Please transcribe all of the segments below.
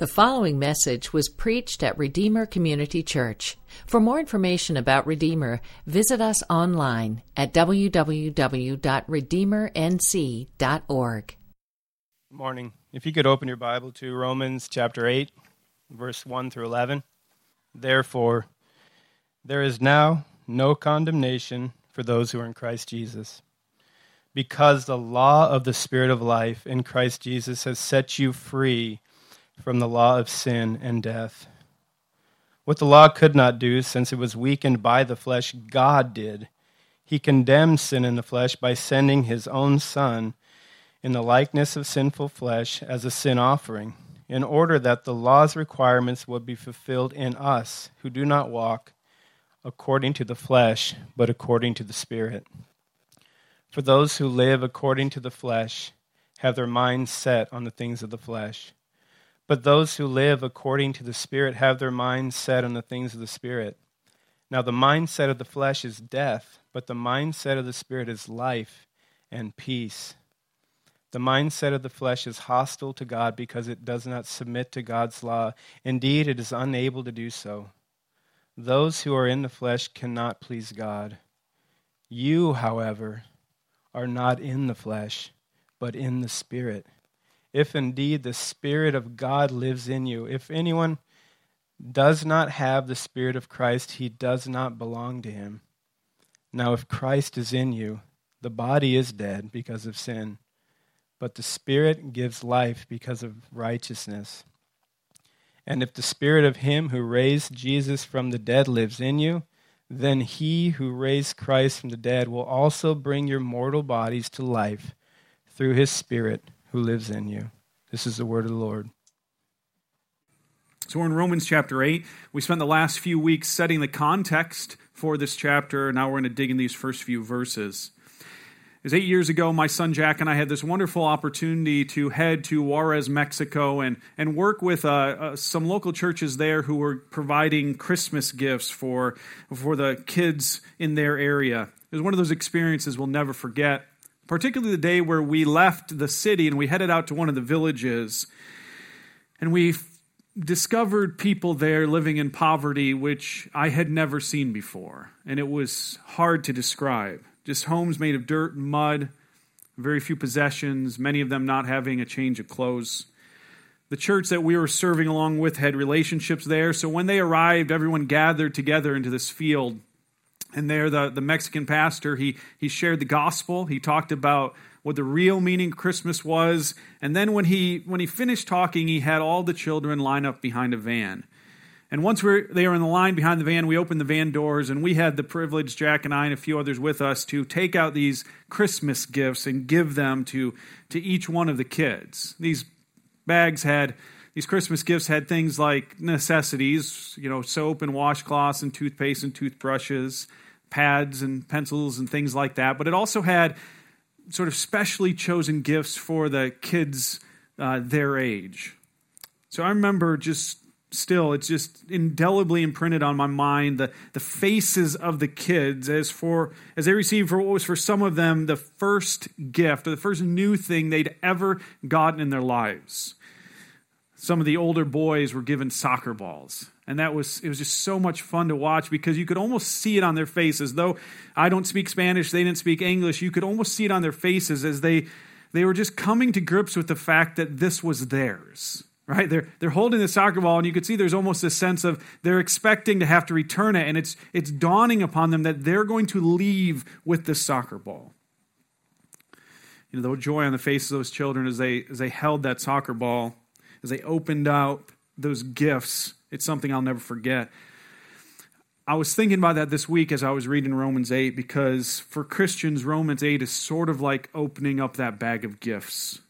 The following message was preached at Redeemer Community Church. For more information about Redeemer, visit us online at www.redeemernc.org. Good morning. If you could open your Bible to Romans chapter 8, verse 1 through 11. Therefore, there is now no condemnation for those who are in Christ Jesus, because the law of the Spirit of life in Christ Jesus has set you free from the law of sin and death. What the law could not do, since it was weakened by the flesh, God did. He condemned sin in the flesh by sending his own Son in the likeness of sinful flesh as a sin offering, in order that the law's requirements would be fulfilled in us who do not walk according to the flesh, but according to the Spirit. For those who live according to the flesh have their minds set on the things of the flesh. But those who live according to the Spirit have their minds set on the things of the Spirit. Now, the mindset of the flesh is death, but the mindset of the Spirit is life and peace. The mindset of the flesh is hostile to God because it does not submit to God's law. Indeed, it is unable to do so. Those who are in the flesh cannot please God. You, however, are not in the flesh, but in the Spirit if indeed the Spirit of God lives in you. If anyone does not have the Spirit of Christ, he does not belong to him. Now, if Christ is in you, the body is dead because of sin, but the Spirit gives life because of righteousness. And if the Spirit of Him who raised Jesus from the dead lives in you, then He who raised Christ from the dead will also bring your mortal bodies to life through His Spirit who lives in you. This is the word of the Lord. So we're in Romans chapter 8. We spent the last few weeks setting the context for this chapter. Now we're going to dig in these first few verses. It was eight years ago, my son Jack and I had this wonderful opportunity to head to Juarez, Mexico, and, and work with uh, uh, some local churches there who were providing Christmas gifts for, for the kids in their area. It was one of those experiences we'll never forget particularly the day where we left the city and we headed out to one of the villages. And we discovered people there living in poverty, which I had never seen before. And it was hard to describe. Just homes made of dirt and mud, very few possessions, many of them not having a change of clothes. The church that we were serving along with had relationships there, so when they arrived, everyone gathered together into this field and there, the, the Mexican pastor, he, he shared the gospel. He talked about what the real meaning of Christmas was. And then when he, when he finished talking, he had all the children line up behind a van. And once we they were in the line behind the van, we opened the van doors, and we had the privilege, Jack and I and a few others with us, to take out these Christmas gifts and give them to, to each one of the kids. These bags had these Christmas gifts had things like necessities, you know, soap and washcloths and toothpaste and toothbrushes, pads and pencils and things like that. But it also had sort of specially chosen gifts for the kids uh, their age. So I remember just still, it's just indelibly imprinted on my mind the, the faces of the kids as for as they received for what was for some of them the first gift or the first new thing they'd ever gotten in their lives some of the older boys were given soccer balls. And that was it was just so much fun to watch because you could almost see it on their faces. Though i don't speak spanish they didn't speak english you could almost see it on their faces as they they were just coming to grips with the fact that this was theirs right? They're they're holding the soccer ball and you could see there's almost a sense of they're expecting to have to return it and it's it's dawning upon them that they're going to leave with this soccer ball. You know the joy on the faces of those children as they as they held that soccer ball as they opened out those gifts, it's something I'll never forget. I was thinking about that this week as I was reading Romans 8 because for Christians, Romans 8 is sort of like opening up that bag of gifts.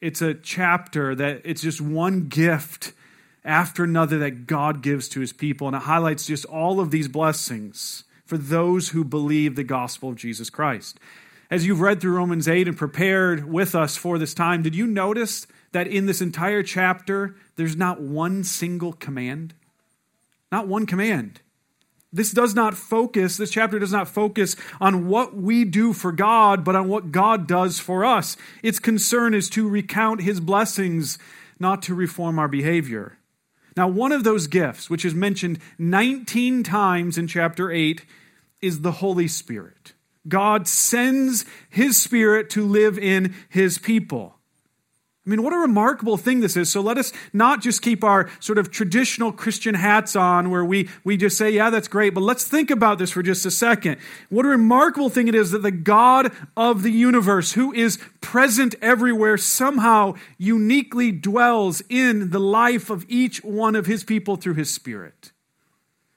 It's a chapter that it's just one gift after another that God gives to his people, and it highlights just all of these blessings for those who believe the gospel of Jesus Christ. As you've read through Romans 8 and prepared with us for this time, did you notice that in this entire chapter, there's not one single command? Not one command. This does not focus, this chapter does not focus on what we do for God, but on what God does for us. Its concern is to recount his blessings not to reform our behavior. Now, one of those gifts, which is mentioned 19 times in chapter 8, is the Holy Spirit. God sends His Spirit to live in His people. I mean, what a remarkable thing this is. So let us not just keep our sort of traditional Christian hats on where we, we just say, yeah, that's great, but let's think about this for just a second. What a remarkable thing it is that the God of the universe, who is present everywhere, somehow uniquely dwells in the life of each one of his people through his Spirit.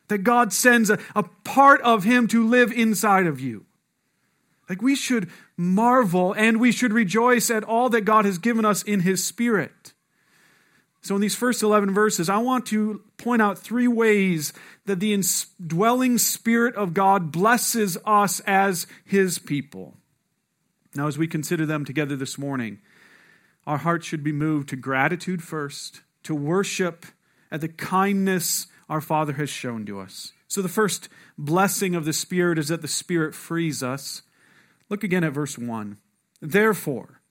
That God sends a, a part of him to live inside of you. Like we should marvel and we should rejoice at all that God has given us in His Spirit. So, in these first 11 verses, I want to point out three ways that the indwelling Spirit of God blesses us as His people. Now, as we consider them together this morning, our hearts should be moved to gratitude first, to worship at the kindness our Father has shown to us. So, the first blessing of the Spirit is that the Spirit frees us. Look again at verse 1. Therefore,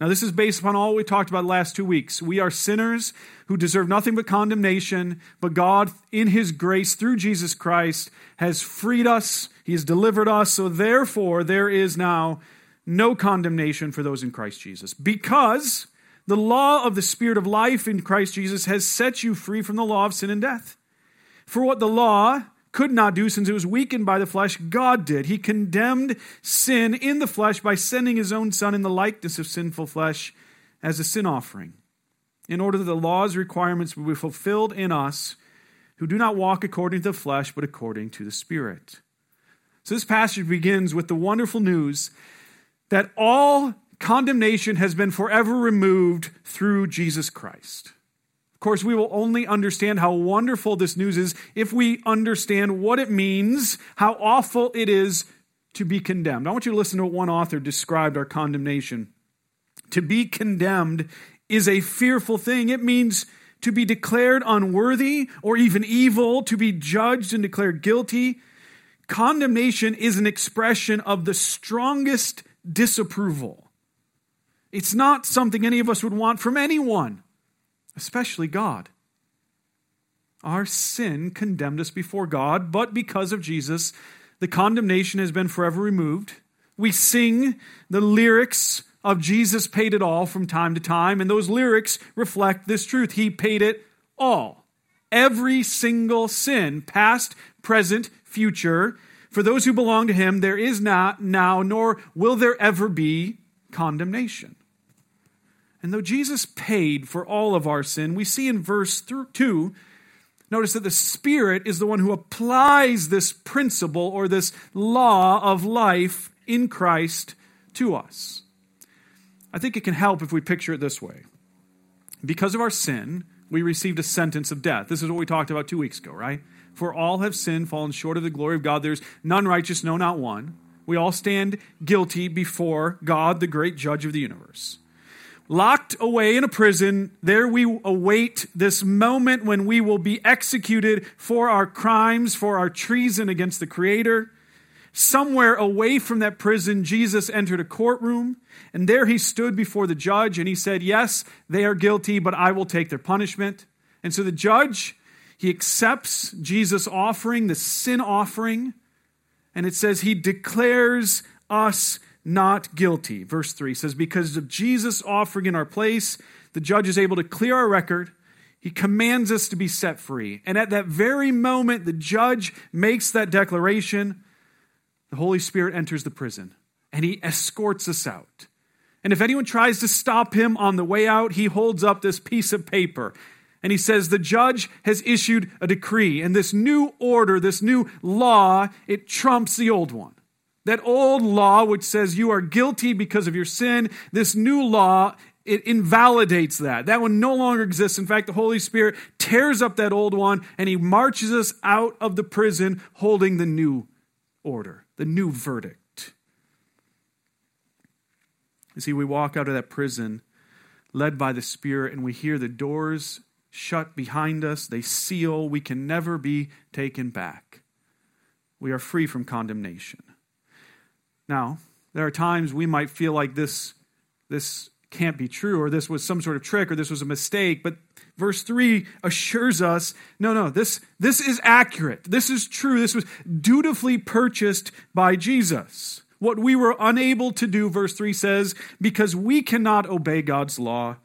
now this is based upon all we talked about last two weeks. We are sinners who deserve nothing but condemnation, but God, in His grace through Jesus Christ, has freed us, He has delivered us. So therefore, there is now no condemnation for those in Christ Jesus. Because the law of the Spirit of life in Christ Jesus has set you free from the law of sin and death. For what the law, could not do since it was weakened by the flesh, God did. He condemned sin in the flesh by sending his own Son in the likeness of sinful flesh as a sin offering, in order that the law's requirements would be fulfilled in us who do not walk according to the flesh, but according to the Spirit. So this passage begins with the wonderful news that all condemnation has been forever removed through Jesus Christ course, we will only understand how wonderful this news is if we understand what it means, how awful it is to be condemned. I want you to listen to what one author described our condemnation. To be condemned is a fearful thing. It means to be declared unworthy or even evil, to be judged and declared guilty. Condemnation is an expression of the strongest disapproval. It's not something any of us would want from anyone especially God. Our sin condemned us before God, but because of Jesus, the condemnation has been forever removed. We sing the lyrics of Jesus paid it all from time to time, and those lyrics reflect this truth. He paid it all. Every single sin, past, present, future. For those who belong to Him, there is not now, nor will there ever be condemnation. And though Jesus paid for all of our sin, we see in verse 2, notice that the Spirit is the one who applies this principle or this law of life in Christ to us. I think it can help if we picture it this way. Because of our sin, we received a sentence of death. This is what we talked about two weeks ago, right? For all have sinned, fallen short of the glory of God. There's none righteous, no, not one. We all stand guilty before God, the great judge of the universe locked away in a prison. There we await this moment when we will be executed for our crimes, for our treason against the Creator. Somewhere away from that prison, Jesus entered a courtroom, and there he stood before the judge, and he said, Yes, they are guilty, but I will take their punishment. And so the judge, he accepts Jesus' offering, the sin offering, and it says he declares us not guilty. Verse 3 says, Because of Jesus' offering in our place, the judge is able to clear our record. He commands us to be set free. And at that very moment, the judge makes that declaration. The Holy Spirit enters the prison and he escorts us out. And if anyone tries to stop him on the way out, he holds up this piece of paper and he says, The judge has issued a decree, and this new order, this new law, it trumps the old one. That old law, which says you are guilty because of your sin, this new law, it invalidates that. That one no longer exists. In fact, the Holy Spirit tears up that old one and he marches us out of the prison holding the new order, the new verdict. You see, we walk out of that prison led by the Spirit and we hear the doors shut behind us, they seal. We can never be taken back. We are free from condemnation. Now, there are times we might feel like this, this can't be true, or this was some sort of trick, or this was a mistake. But verse 3 assures us no, no, this, this is accurate. This is true. This was dutifully purchased by Jesus. What we were unable to do, verse 3 says, because we cannot obey God's law,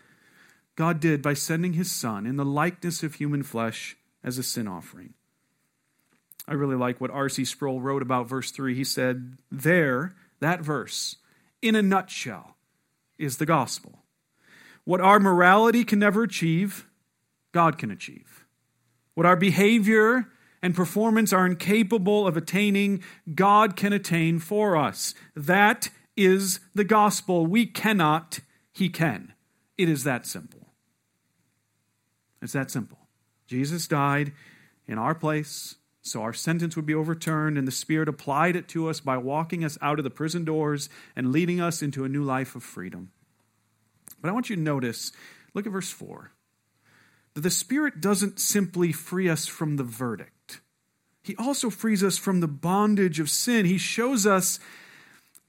God did by sending his Son in the likeness of human flesh as a sin offering. I really like what R.C. Sproul wrote about verse 3. He said, There, that verse, in a nutshell, is the gospel. What our morality can never achieve, God can achieve. What our behavior and performance are incapable of attaining, God can attain for us. That is the gospel. We cannot, He can. It is that simple. It's that simple. Jesus died in our place so our sentence would be overturned, and the Spirit applied it to us by walking us out of the prison doors and leading us into a new life of freedom. But I want you to notice, look at verse 4, that the Spirit doesn't simply free us from the verdict, He also frees us from the bondage of sin. He shows us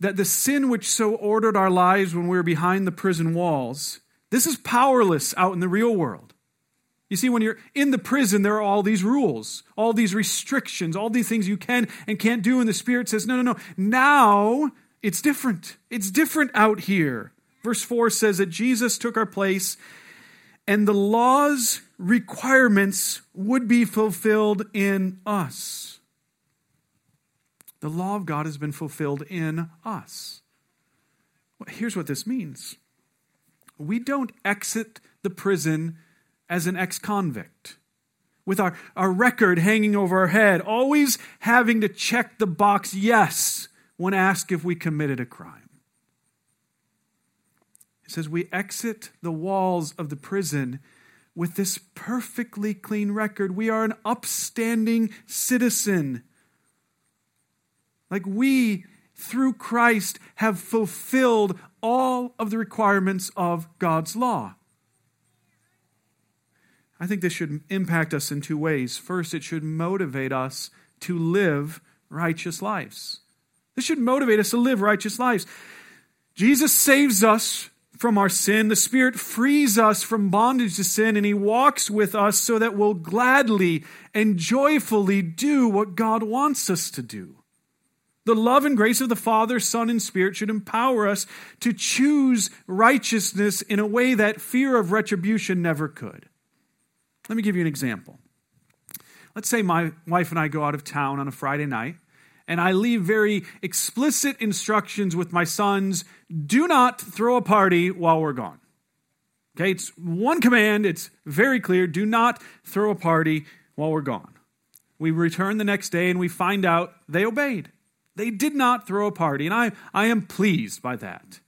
that the sin which so ordered our lives when we were behind the prison walls, this is powerless out in the real world. You see, when you're in the prison, there are all these rules, all these restrictions, all these things you can and can't do. And the Spirit says, no, no, no. Now it's different. It's different out here. Verse 4 says that Jesus took our place and the law's requirements would be fulfilled in us. The law of God has been fulfilled in us. Well, here's what this means we don't exit the prison as an ex convict, with our, our record hanging over our head, always having to check the box yes when asked if we committed a crime. It says we exit the walls of the prison with this perfectly clean record. We are an upstanding citizen. Like we, through Christ, have fulfilled all of the requirements of God's law. I think this should impact us in two ways. First, it should motivate us to live righteous lives. This should motivate us to live righteous lives. Jesus saves us from our sin. The Spirit frees us from bondage to sin, and He walks with us so that we'll gladly and joyfully do what God wants us to do. The love and grace of the Father, Son, and Spirit should empower us to choose righteousness in a way that fear of retribution never could. Let me give you an example. Let's say my wife and I go out of town on a Friday night, and I leave very explicit instructions with my sons do not throw a party while we're gone. Okay, it's one command, it's very clear do not throw a party while we're gone. We return the next day and we find out they obeyed. They did not throw a party, and I, I am pleased by that.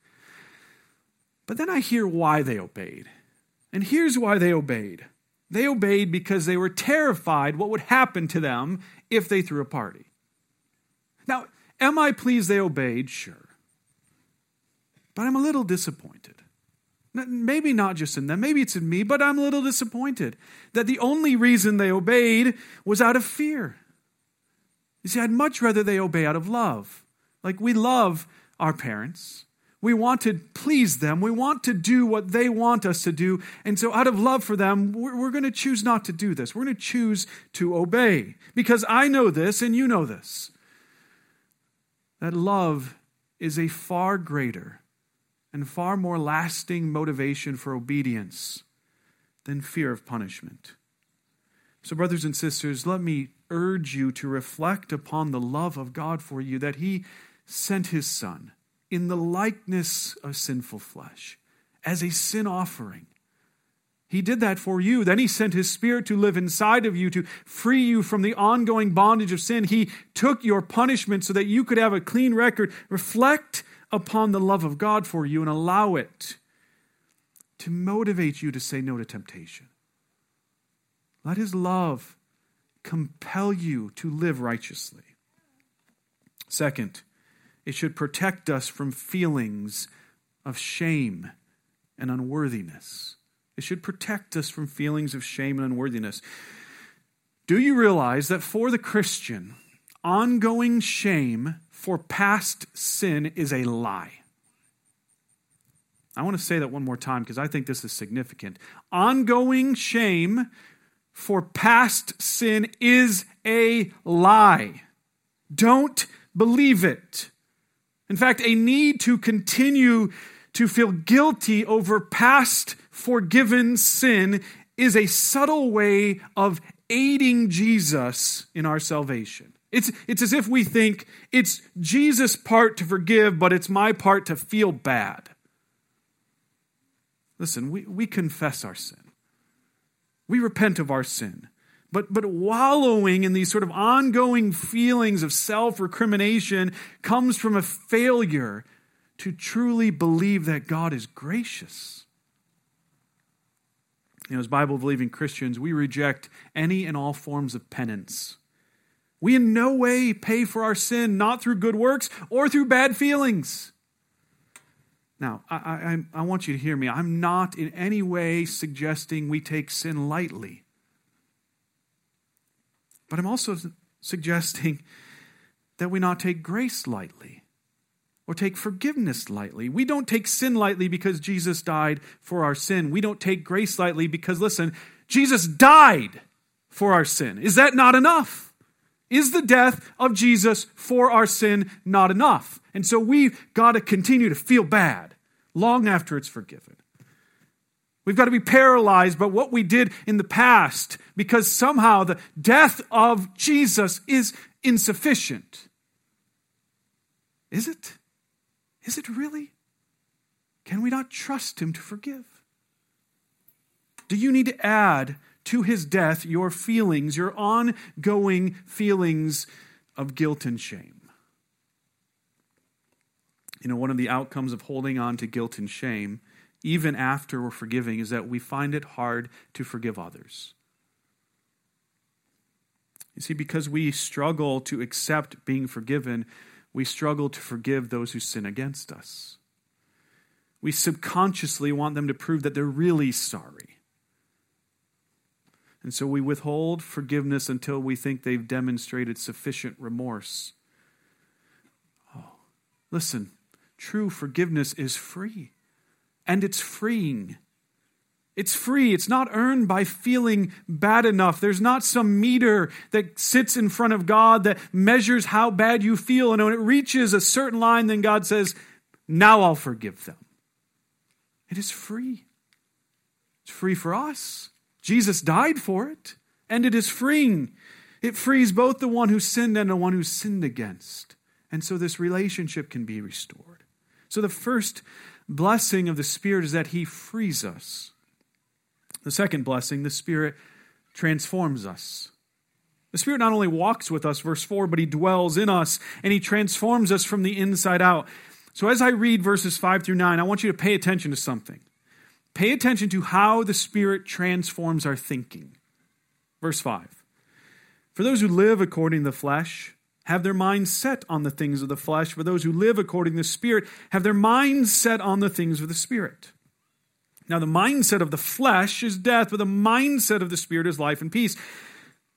But then I hear why they obeyed. And here's why they obeyed. They obeyed because they were terrified what would happen to them if they threw a party. Now, am I pleased they obeyed? Sure. But I'm a little disappointed. Maybe not just in them, maybe it's in me, but I'm a little disappointed that the only reason they obeyed was out of fear. You see, I'd much rather they obey out of love. Like we love our parents, we want to please them. We want to do what they want us to do. And so, out of love for them, we're, we're going to choose not to do this. We're going to choose to obey. Because I know this and you know this that love is a far greater and far more lasting motivation for obedience than fear of punishment. So, brothers and sisters, let me urge you to reflect upon the love of God for you that He sent His Son in the likeness of sinful flesh as a sin offering. He did that for you. Then he sent his spirit to live inside of you to free you from the ongoing bondage of sin. He took your punishment so that you could have a clean record. Reflect upon the love of God for you and allow it to motivate you to say no to temptation. Let his love compel you to live righteously. Second, it should protect us from feelings of shame and unworthiness. It should protect us from feelings of shame and unworthiness. Do you realize that for the Christian, ongoing shame for past sin is a lie? I want to say that one more time because I think this is significant. Ongoing shame for past sin is a lie. Don't believe it. In fact, a need to continue to feel guilty over past forgiven sin is a subtle way of aiding Jesus in our salvation. It's, it's as if we think it's Jesus' part to forgive, but it's my part to feel bad. Listen, we, we confess our sin. We repent of our sin. But, but wallowing in these sort of ongoing feelings of self recrimination comes from a failure to truly believe that God is gracious. You know, as Bible believing Christians, we reject any and all forms of penance. We in no way pay for our sin, not through good works or through bad feelings. Now, I, I, I, want you to hear me. I'm not in any way suggesting we take sin lightly. But I'm also suggesting that we not take grace lightly or take forgiveness lightly. We don't take sin lightly because Jesus died for our sin. We don't take grace lightly because, listen, Jesus died for our sin. Is that not enough? Is the death of Jesus for our sin not enough? And so we've got to continue to feel bad long after it's forgiven. We've got to be paralyzed by what we did in the past because somehow the death of Jesus is insufficient. Is it? Is it really? Can we not trust Him to forgive? Do you need to add to his death your feelings, your ongoing feelings of guilt and shame. You know, one of the outcomes of holding on to guilt and shame, even after we're forgiving, is that we find it hard to forgive others. You see, because we struggle to accept being forgiven, we struggle to forgive those who sin against us. We subconsciously want them to prove that they're really sorry. And so we withhold forgiveness until we think they've demonstrated sufficient remorse. Oh, listen, true forgiveness is free, and it's freeing. It's free. It's not earned by feeling bad enough. There's not some meter that sits in front of God that measures how bad you feel. And when it reaches a certain line, then God says, Now I'll forgive them. It is free. It's free for us. Jesus died for it, and it is freeing. It frees both the one who sinned and the one who sinned against. And so this relationship can be restored. So the first blessing of the Spirit is that He frees us. The second blessing, the Spirit transforms us. The Spirit not only walks with us, verse 4, but He dwells in us and He transforms us from the inside out. So as I read verses 5 through 9, I want you to pay attention to something. Pay attention to how the Spirit transforms our thinking. Verse 5 For those who live according to the flesh have their minds set on the things of the flesh. For those who live according to the Spirit have their minds set on the things of the Spirit. Now, the mindset of the flesh is death, but the mindset of the Spirit is life and peace.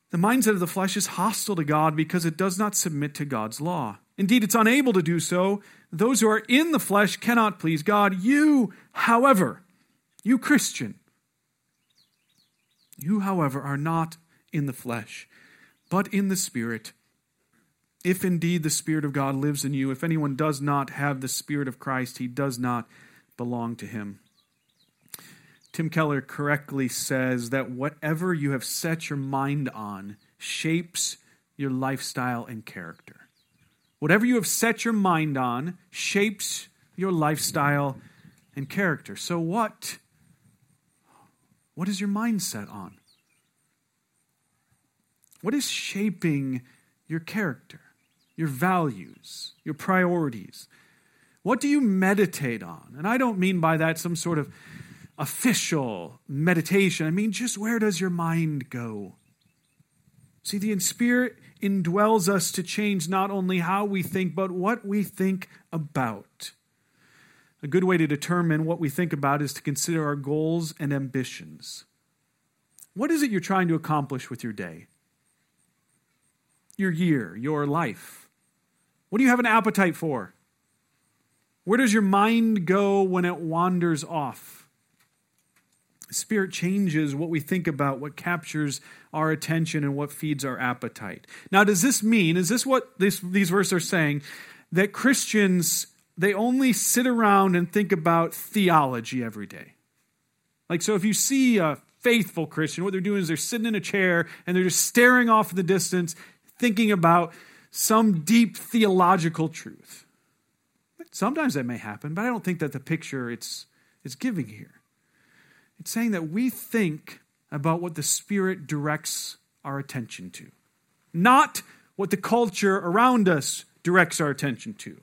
The mindset of the flesh is hostile to God because it does not submit to God's law. Indeed, it's unable to do so. Those who are in the flesh cannot please God. You, however, you Christian, you, however, are not in the flesh, but in the Spirit. If indeed the Spirit of God lives in you, if anyone does not have the Spirit of Christ, he does not belong to him. Tim Keller correctly says that whatever you have set your mind on shapes your lifestyle and character. Whatever you have set your mind on shapes your lifestyle and character. So, what what is your mindset on? What is shaping your character, your values, your priorities? What do you meditate on? And I don't mean by that some sort of official meditation. I mean, just where does your mind go? See, the Spirit indwells us to change not only how we think, but what we think about. A good way to determine what we think about is to consider our goals and ambitions. What is it you're trying to accomplish with your day? Your year, your life? What do you have an appetite for? Where does your mind go when it wanders off? Spirit changes what we think about, what captures our attention, and what feeds our appetite. Now, does this mean, is this what this, these verses are saying, that Christians, they only sit around and think about theology every day? Like, so if you see a faithful Christian, what they're doing is they're sitting in a chair and they're just staring off in the distance, thinking about some deep theological truth. Sometimes that may happen, but I don't think that the picture it's, it's giving here. It's saying that we think about what the Spirit directs our attention to, not what the culture around us directs our attention to.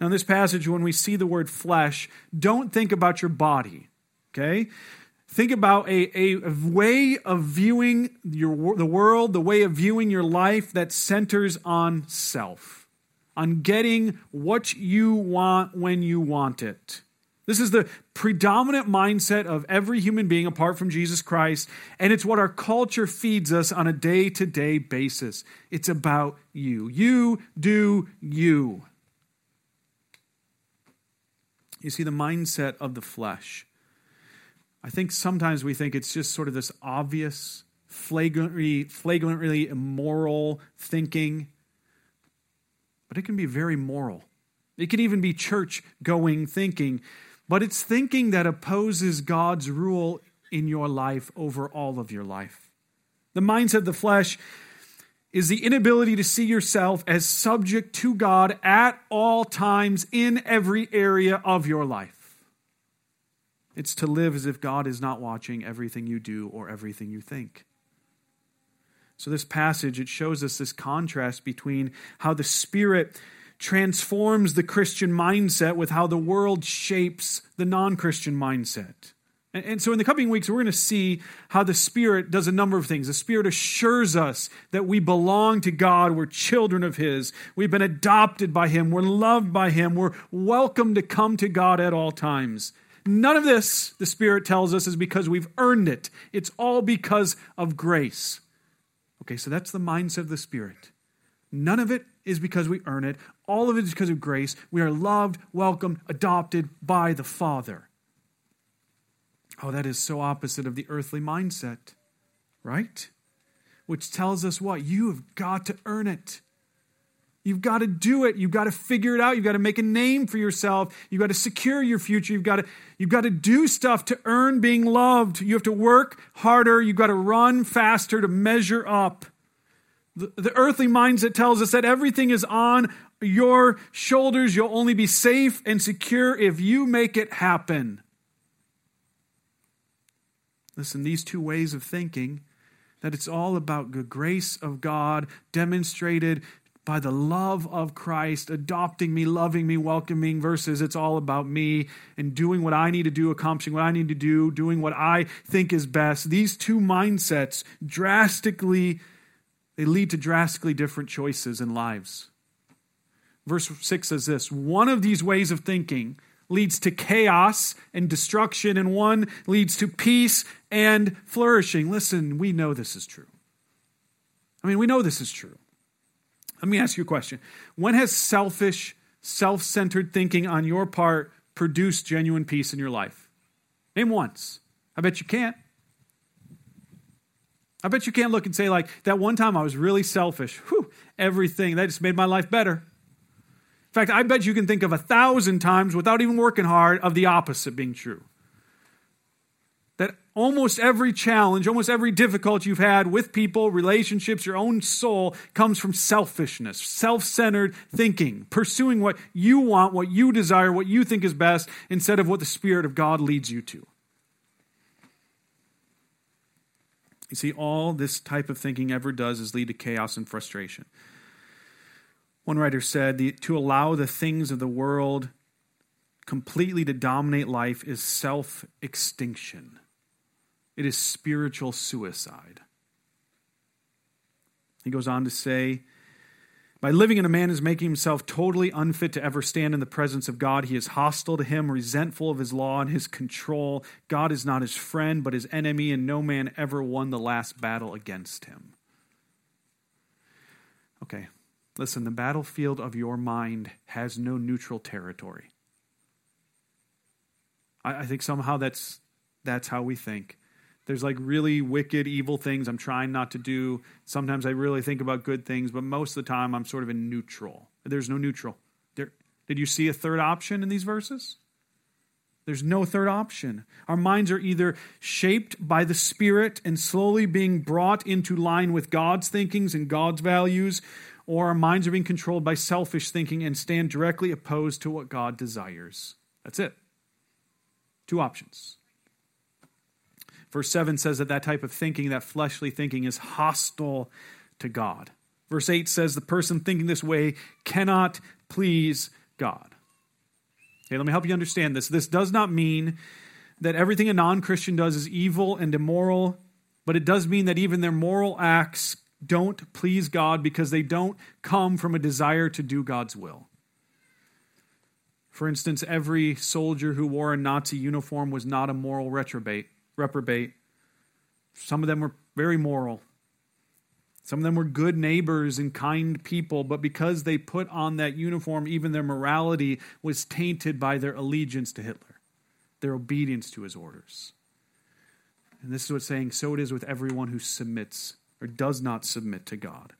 Now, in this passage, when we see the word flesh, don't think about your body, okay? Think about a, a, way of viewing your, the world, the way of viewing your life that centers on self on getting what you want when you want it. This is the predominant mindset of every human being apart from Jesus Christ, and it's what our culture feeds us on a day to day basis. It's about you. You do you. You see, the mindset of the flesh. I think sometimes we think it's just sort of this obvious, flagrantly, flagrantly immoral thinking but it can be very moral. It can even be church going thinking, but it's thinking that opposes God's rule in your life over all of your life. The mindset of the flesh is the inability to see yourself as subject to God at all times in every area of your life. It's to live as if God is not watching everything you do or everything you think. So, this passage, it shows us this contrast between how the Spirit transforms the Christian mindset with how the world shapes the non Christian mindset. And, so, in the coming weeks, we're going to see how the Spirit does a number of things. The Spirit assures us that we belong to God, we're children of His, we've been adopted by Him, we're loved by Him, we're welcome to come to God at all times. None of this, the Spirit tells us, is because we've earned it, it's all because of grace. Okay, so that's the mindset of the Spirit. None of it is because we earn it, all of it is because of grace. We are loved, welcomed, adopted by the Father. Oh, that is so opposite of the earthly mindset, right? Which tells us what? You have got to earn it. You've got to do it. You've got to figure it out. You've got to make a name for yourself. You've got to secure your future. You've got to, you've got to do stuff to earn being loved. You have to work harder. You've got to run faster to measure up. The, the earthly mindset tells us that everything is on your shoulders. You'll only be safe and secure if you make it happen. Listen, these two ways of thinking that it's all about the grace of God demonstrated by the love of Christ, adopting me, loving me, welcoming, versus it's all about me and doing what I need to do, accomplishing what I need to do, doing what I think is best. These two mindsets drastically, they lead to drastically different choices in lives. Verse 6 says this One of these ways of thinking leads to chaos and destruction, and one leads to peace and flourishing. Listen, we know this is true. I mean, we know this is true. Let me ask you a question. When has selfish, self centered thinking on your part produced genuine peace in your life? Name once. I bet you can't. I bet you can't look and say, like, that one time I was really selfish. Whew, everything. That just made my life better. In fact, I bet you can think of a thousand times without even working hard of the opposite being true almost every challenge, almost every difficulty you've had with people, relationships, your own soul comes from selfishness, self centered thinking, pursuing what you want, what you desire, what you think is best, instead of what the Spirit of God leads you to. You see, all this type of thinking ever does is lead to chaos and frustration. One writer said to allow the things of the world completely to dominate life is self extinction. It is spiritual suicide. He goes on to say, by living in a man is making himself totally unfit to ever stand in the presence of God. He is hostile to him, resentful of his law and his control. God is not his friend, but his enemy, and no man ever won the last battle against him. Okay, listen, the battlefield of your mind has no neutral territory. I, think somehow that's that's how we think. There's like really wicked, evil things I'm trying not to do. Sometimes I really think about good things, but most of the time I'm sort of in neutral. There's no neutral. There, did you see a third option in these verses? There's no third option. Our minds are either shaped by the Spirit and slowly being brought into line with God's thinkings and God's values, or our minds are being controlled by selfish thinking and stand directly opposed to what God desires. That's it. Two options. Verse 7 says that that type of thinking, that fleshly thinking, is hostile to God. Verse 8 says the person thinking this way cannot please God. Okay, let me help you understand this. This does not mean that everything a non Christian does is evil and immoral, but it does mean that even their moral acts don't please God because they don't come from a desire to do God's will. For instance, every soldier who wore a Nazi uniform was not a moral reprobate. Reprobate. Some of them were very moral. Some of them were good neighbors and kind people, but because they put on that uniform, even their morality was tainted by their allegiance to Hitler, their obedience to his orders. And this is what's saying so it is with everyone who submits or does not submit to God.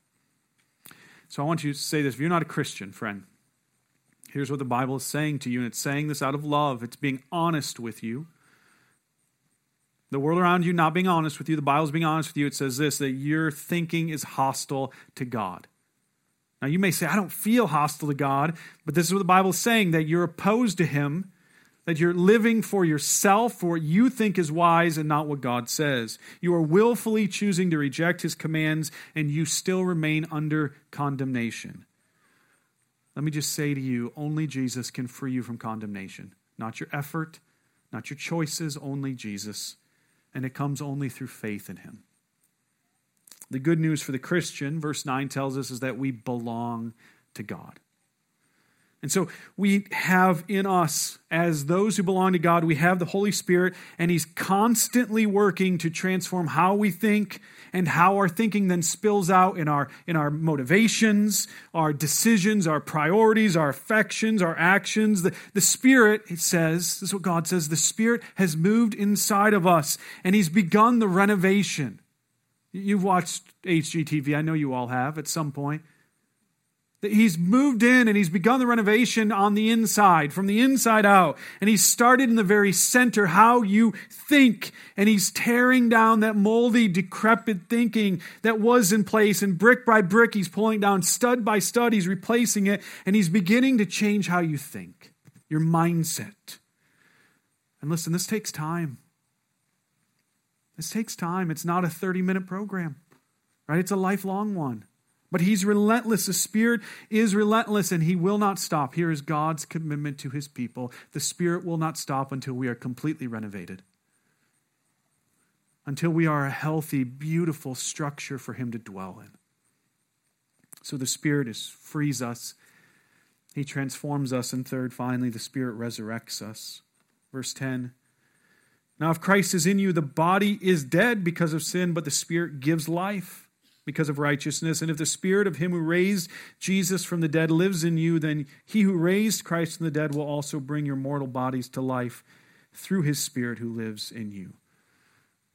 So I want you to say this if you're not a Christian, friend, here's what the Bible is saying to you, and it's saying this out of love, it's being honest with you the world around you not being honest with you, the Bible's being honest with you, it says this that your thinking is hostile to God. Now, you may say, I don't feel hostile to God, but this is what the Bible is saying that you're opposed to Him, that you're living for yourself, for what you think is wise and not what God says. You are willfully choosing to reject His commands, and you still remain under condemnation. Let me just say to you only Jesus can free you from condemnation. Not your effort, not your choices, only Jesus and it comes only through faith in him. The good news for the Christian, verse 9 tells us, is that we belong to God. And so we have in us, as those who belong to God, we have the Holy Spirit, and He's constantly working to transform how we think and how our thinking then spills out in our, in our motivations, our decisions, our priorities, our affections, our actions. The, the Spirit, it says, this is what God says, the Spirit has moved inside of us, and He's begun the renovation. You've watched HGTV, I know you all have at some point. He's moved in and he's begun the renovation on the inside, from the inside out. And he's started in the very center, how you think. And he's tearing down that moldy, decrepit thinking that was in place. And brick by brick, he's pulling down stud by stud, he's replacing it. And he's beginning to change how you think, your mindset. And listen, this takes time. This takes time. It's not a 30 minute program, right? It's a lifelong one. But he's relentless. The Spirit is relentless and he will not stop. Here is God's commitment to his people. The Spirit will not stop until we are completely renovated, until we are a healthy, beautiful structure for him to dwell in. So the Spirit is, frees us, he transforms us, and third, finally, the Spirit resurrects us. Verse 10. Now, if Christ is in you, the body is dead because of sin, but the Spirit gives life because of righteousness. And if the spirit of him who raised Jesus from the dead lives in you, then he who raised Christ from the dead will also bring your mortal bodies to life through his spirit who lives in you.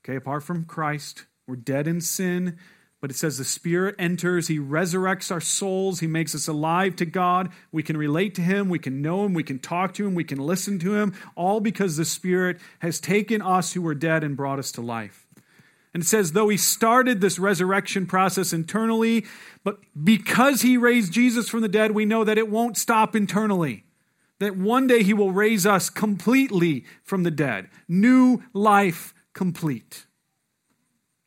Okay, apart from Christ, we're dead in sin, but it says the Spirit enters, He resurrects our souls, He makes us alive to God. We can relate to Him, we can know Him, we can talk to Him, we can listen to Him, all because the Spirit has taken us who were dead and brought us to life. And it says, though he started this resurrection process internally, but because he raised Jesus from the dead, we know that it won't stop internally. That one day he will raise us completely from the dead. New life complete.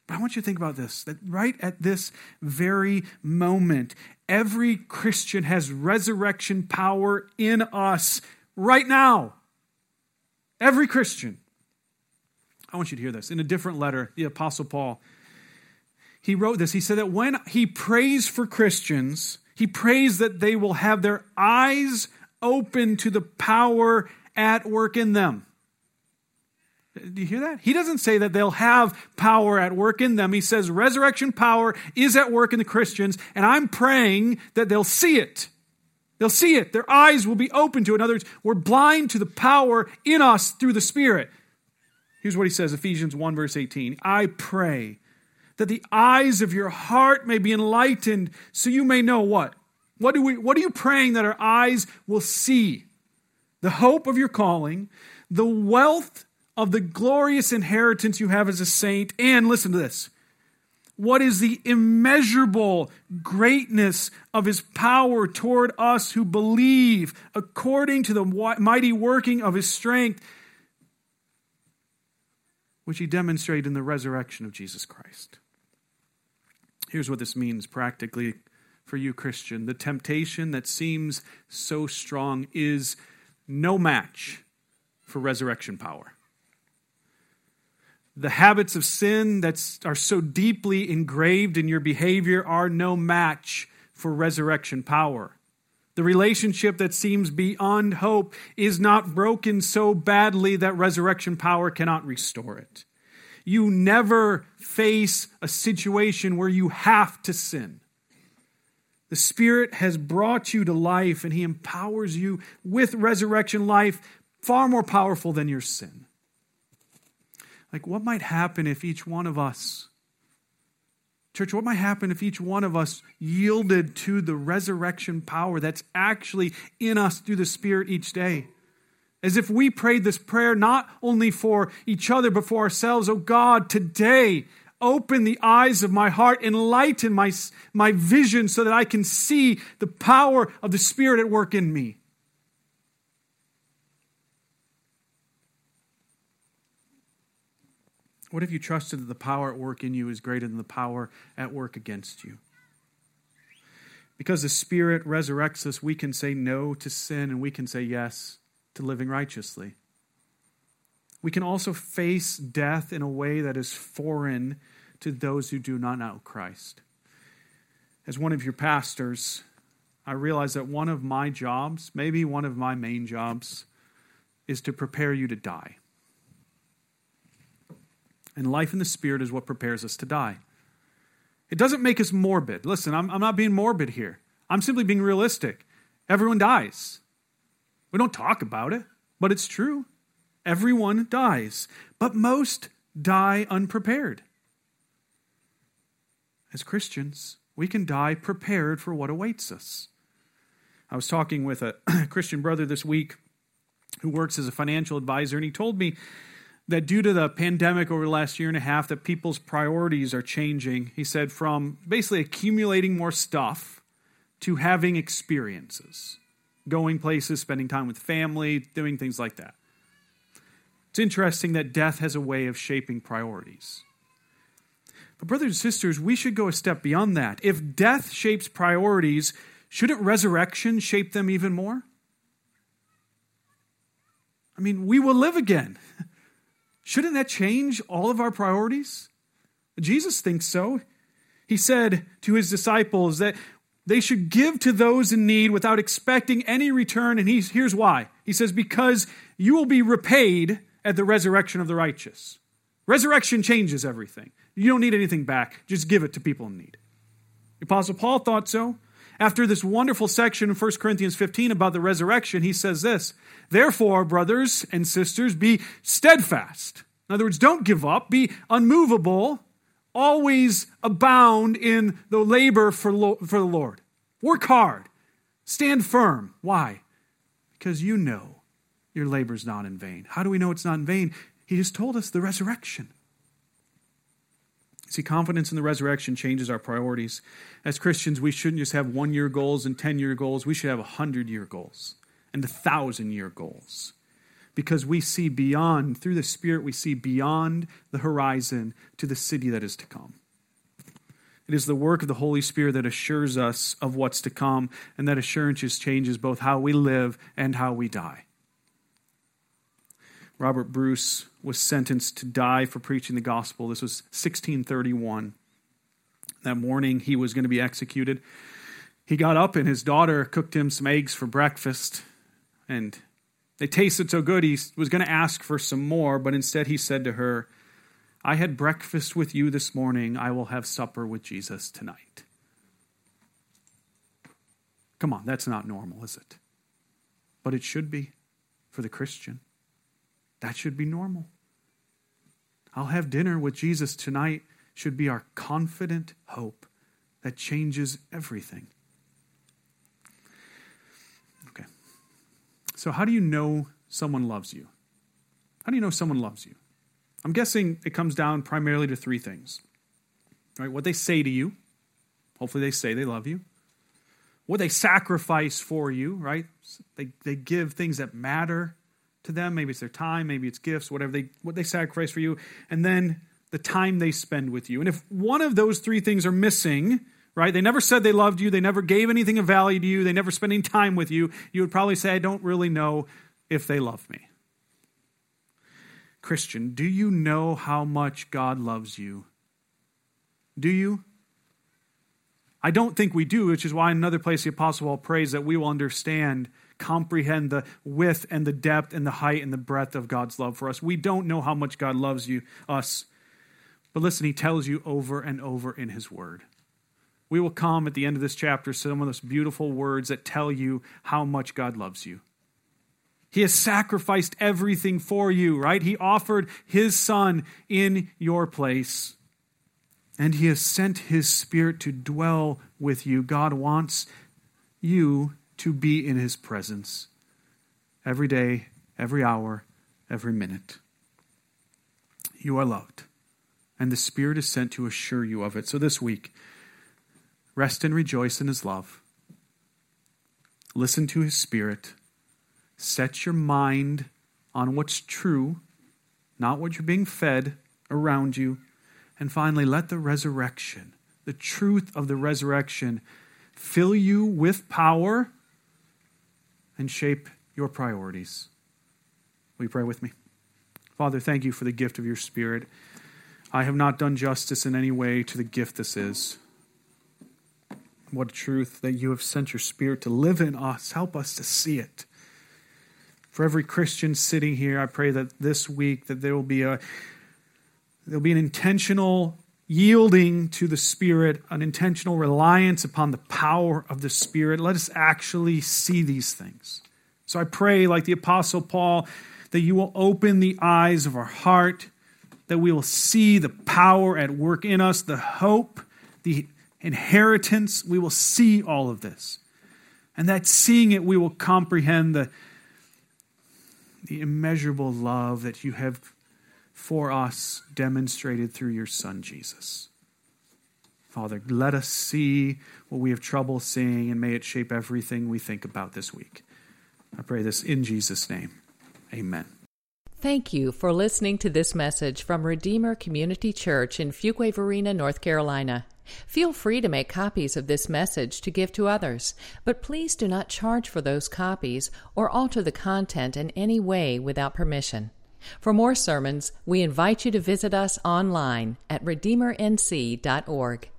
But I want you to think about this that right at this very moment, every Christian has resurrection power in us right now. Every Christian. I want you to hear this. In a different letter, the Apostle Paul, he wrote this. He said that when he prays for Christians, he prays that they will have their eyes open to the power at work in them. Do you hear that? He doesn't say that they'll have power at work in them. He says resurrection power is at work in the Christians, and I'm praying that they'll see it They'll see it. Their eyes will be open to it. In other words, we're blind to the power in us through the Spirit. Here's what he says Ephesians 1, verse 18. I pray that the eyes of your heart may be enlightened so you may know what? What, do we, what are you praying that our eyes will see? The hope of your calling, the wealth of the glorious inheritance you have as a saint, and listen to this. What is the immeasurable greatness of his power toward us who believe according to the mighty working of his strength, which he demonstrated in the resurrection of Jesus Christ? Here's what this means practically for you, Christian. The temptation that seems so strong is no match for resurrection power. The habits of sin that are so deeply engraved in your behavior are no match for resurrection power. The relationship that seems beyond hope is not broken so badly that resurrection power cannot restore it. You never face a situation where you have to sin. The Spirit has brought you to life and He empowers you with resurrection life, far more powerful than your sin. Like, what might happen if each one of us, church, what might happen if each one of us yielded to the resurrection power that's actually in us through the Spirit each day? As if we prayed this prayer not only for each other, but for ourselves. Oh God, today Open the eyes of my heart, enlighten my, my vision so that I can see the power of the Spirit at work in me. What if you trusted that the power at work in you is greater than the power at work against you? Because the Spirit resurrects us, we can say no to sin and we can say yes to living righteously. We can also face death in a way that is foreign to those who do not know Christ. As one of your pastors, I realize that one of my jobs, maybe one of my main jobs, is to prepare you to die. And life in the Spirit is what prepares us to die. It doesn't make us morbid. Listen, I'm, I'm not being morbid here. I'm simply being realistic. Everyone dies. We don't talk about it, but it's true. Everyone dies. But most die unprepared as Christians, we can die prepared for what awaits us. I was talking with a Christian brother this week who works as a financial advisor, and he told me that due to the pandemic over the last year and a half, that people's priorities are changing. He said from basically accumulating more stuff to having experiences, going places, spending time with family, doing things like that. It's interesting that death has a way of shaping priorities. But, brothers and sisters, we should go a step beyond that. If death shapes priorities, shouldn't resurrection shape them even more? I mean, we will live again. Shouldn't that change all of our priorities? Jesus thinks so. He said to his disciples that they should give to those in need without expecting any return. And he's, here's why. He says, Because you will be repaid at the resurrection of the righteous. Resurrection changes everything. You don't need anything back. Just give it to people in need. The Apostle Paul thought so. After this wonderful section in 1 Corinthians 15 about the resurrection, he says this Therefore, brothers and sisters, be steadfast. In other words, don't give up, be unmovable, always abound in the labor for, lo- for the Lord. Work hard, stand firm. Why? Because you know your labor is not in vain. How do we know it's not in vain? He just told us the resurrection. See, confidence in the resurrection changes our priorities. As Christians, we shouldn't just have one year goals and 10 year goals. We should have 100 year goals and 1,000 year goals. Because we see beyond, through the Spirit, we see beyond the horizon to the city that is to come. It is the work of the Holy Spirit that assures us of what's to come, and that assurance changes both how we live and how we die. Robert Bruce was sentenced to die for preaching the gospel. This was 1631. That morning, he was going to be executed. He got up, and his daughter cooked him some eggs for breakfast. And they tasted so good, he was going to ask for some more, but instead he said to her, I had breakfast with you this morning. I will have supper with Jesus tonight. Come on, that's not normal, is it? But it should be for the Christian. That should be normal. I'll have dinner with Jesus tonight should be our confident hope that changes everything. Okay. So, how do you know someone loves you? How do you know someone loves you? I'm guessing it comes down primarily to three things. Right? What they say to you. Hopefully, they say they love you. What they sacrifice for you, right? They, they give things that matter to them. Maybe it's their time, maybe it's gifts, whatever they what they sacrifice for you. And then the time they spend with you. And if one of those three things are missing, right? They never said they loved you, they never gave anything of value to you, they never spent any time with you, you would probably say, I don't really know if they love me. Christian, do you know how much God loves you? Do you? I don't think we do, which is why another place the Apostle Paul prays that we will understand, comprehend the width and the depth and the height and the breadth of God's love for us. We don't know how much God loves you, us. But listen, he tells you over and over in his word. We will come at the end of this chapter some of those beautiful words that tell you how much God loves you. He has sacrificed everything for you, right? He offered his son in your place. And he has sent his spirit to dwell with you. God wants you to be in his presence every day, every hour, every minute. You are loved, and the Spirit is sent to assure you of it. So this week, rest and rejoice in his love. Listen to his Spirit Set your mind on what's true, not what you're being fed around you. And finally, let the resurrection, the truth of the resurrection, fill you with power and shape your priorities. Will you pray with me? Father, thank you for the gift of your Spirit. I have not done justice in any way to the gift this is. What a truth that you have sent your Spirit to live in us. Help us to see it. For every Christian sitting here, I pray that this week that there will be a there'll be an intentional yielding to the Spirit, an intentional reliance upon the power of the Spirit. Let us actually see these things. So I pray, like the Apostle Paul, that you will open the eyes of our heart, that we will see the power at work in us, the hope, the inheritance. We will see all of this. And that seeing it, we will comprehend the the immeasurable love that you have for us demonstrated through your Son, Jesus. Father, let us see what we have trouble seeing, and may it shape everything we think about this week. I pray this in Jesus' name. Amen. Thank you for listening to this message from Redeemer Community Church in Fuquay-Varina, North Carolina. Feel free to make copies of this message to give to others, but please do not charge for those copies or alter the content in any way without permission. For more sermons, we invite you to visit us online at redeemernc.org.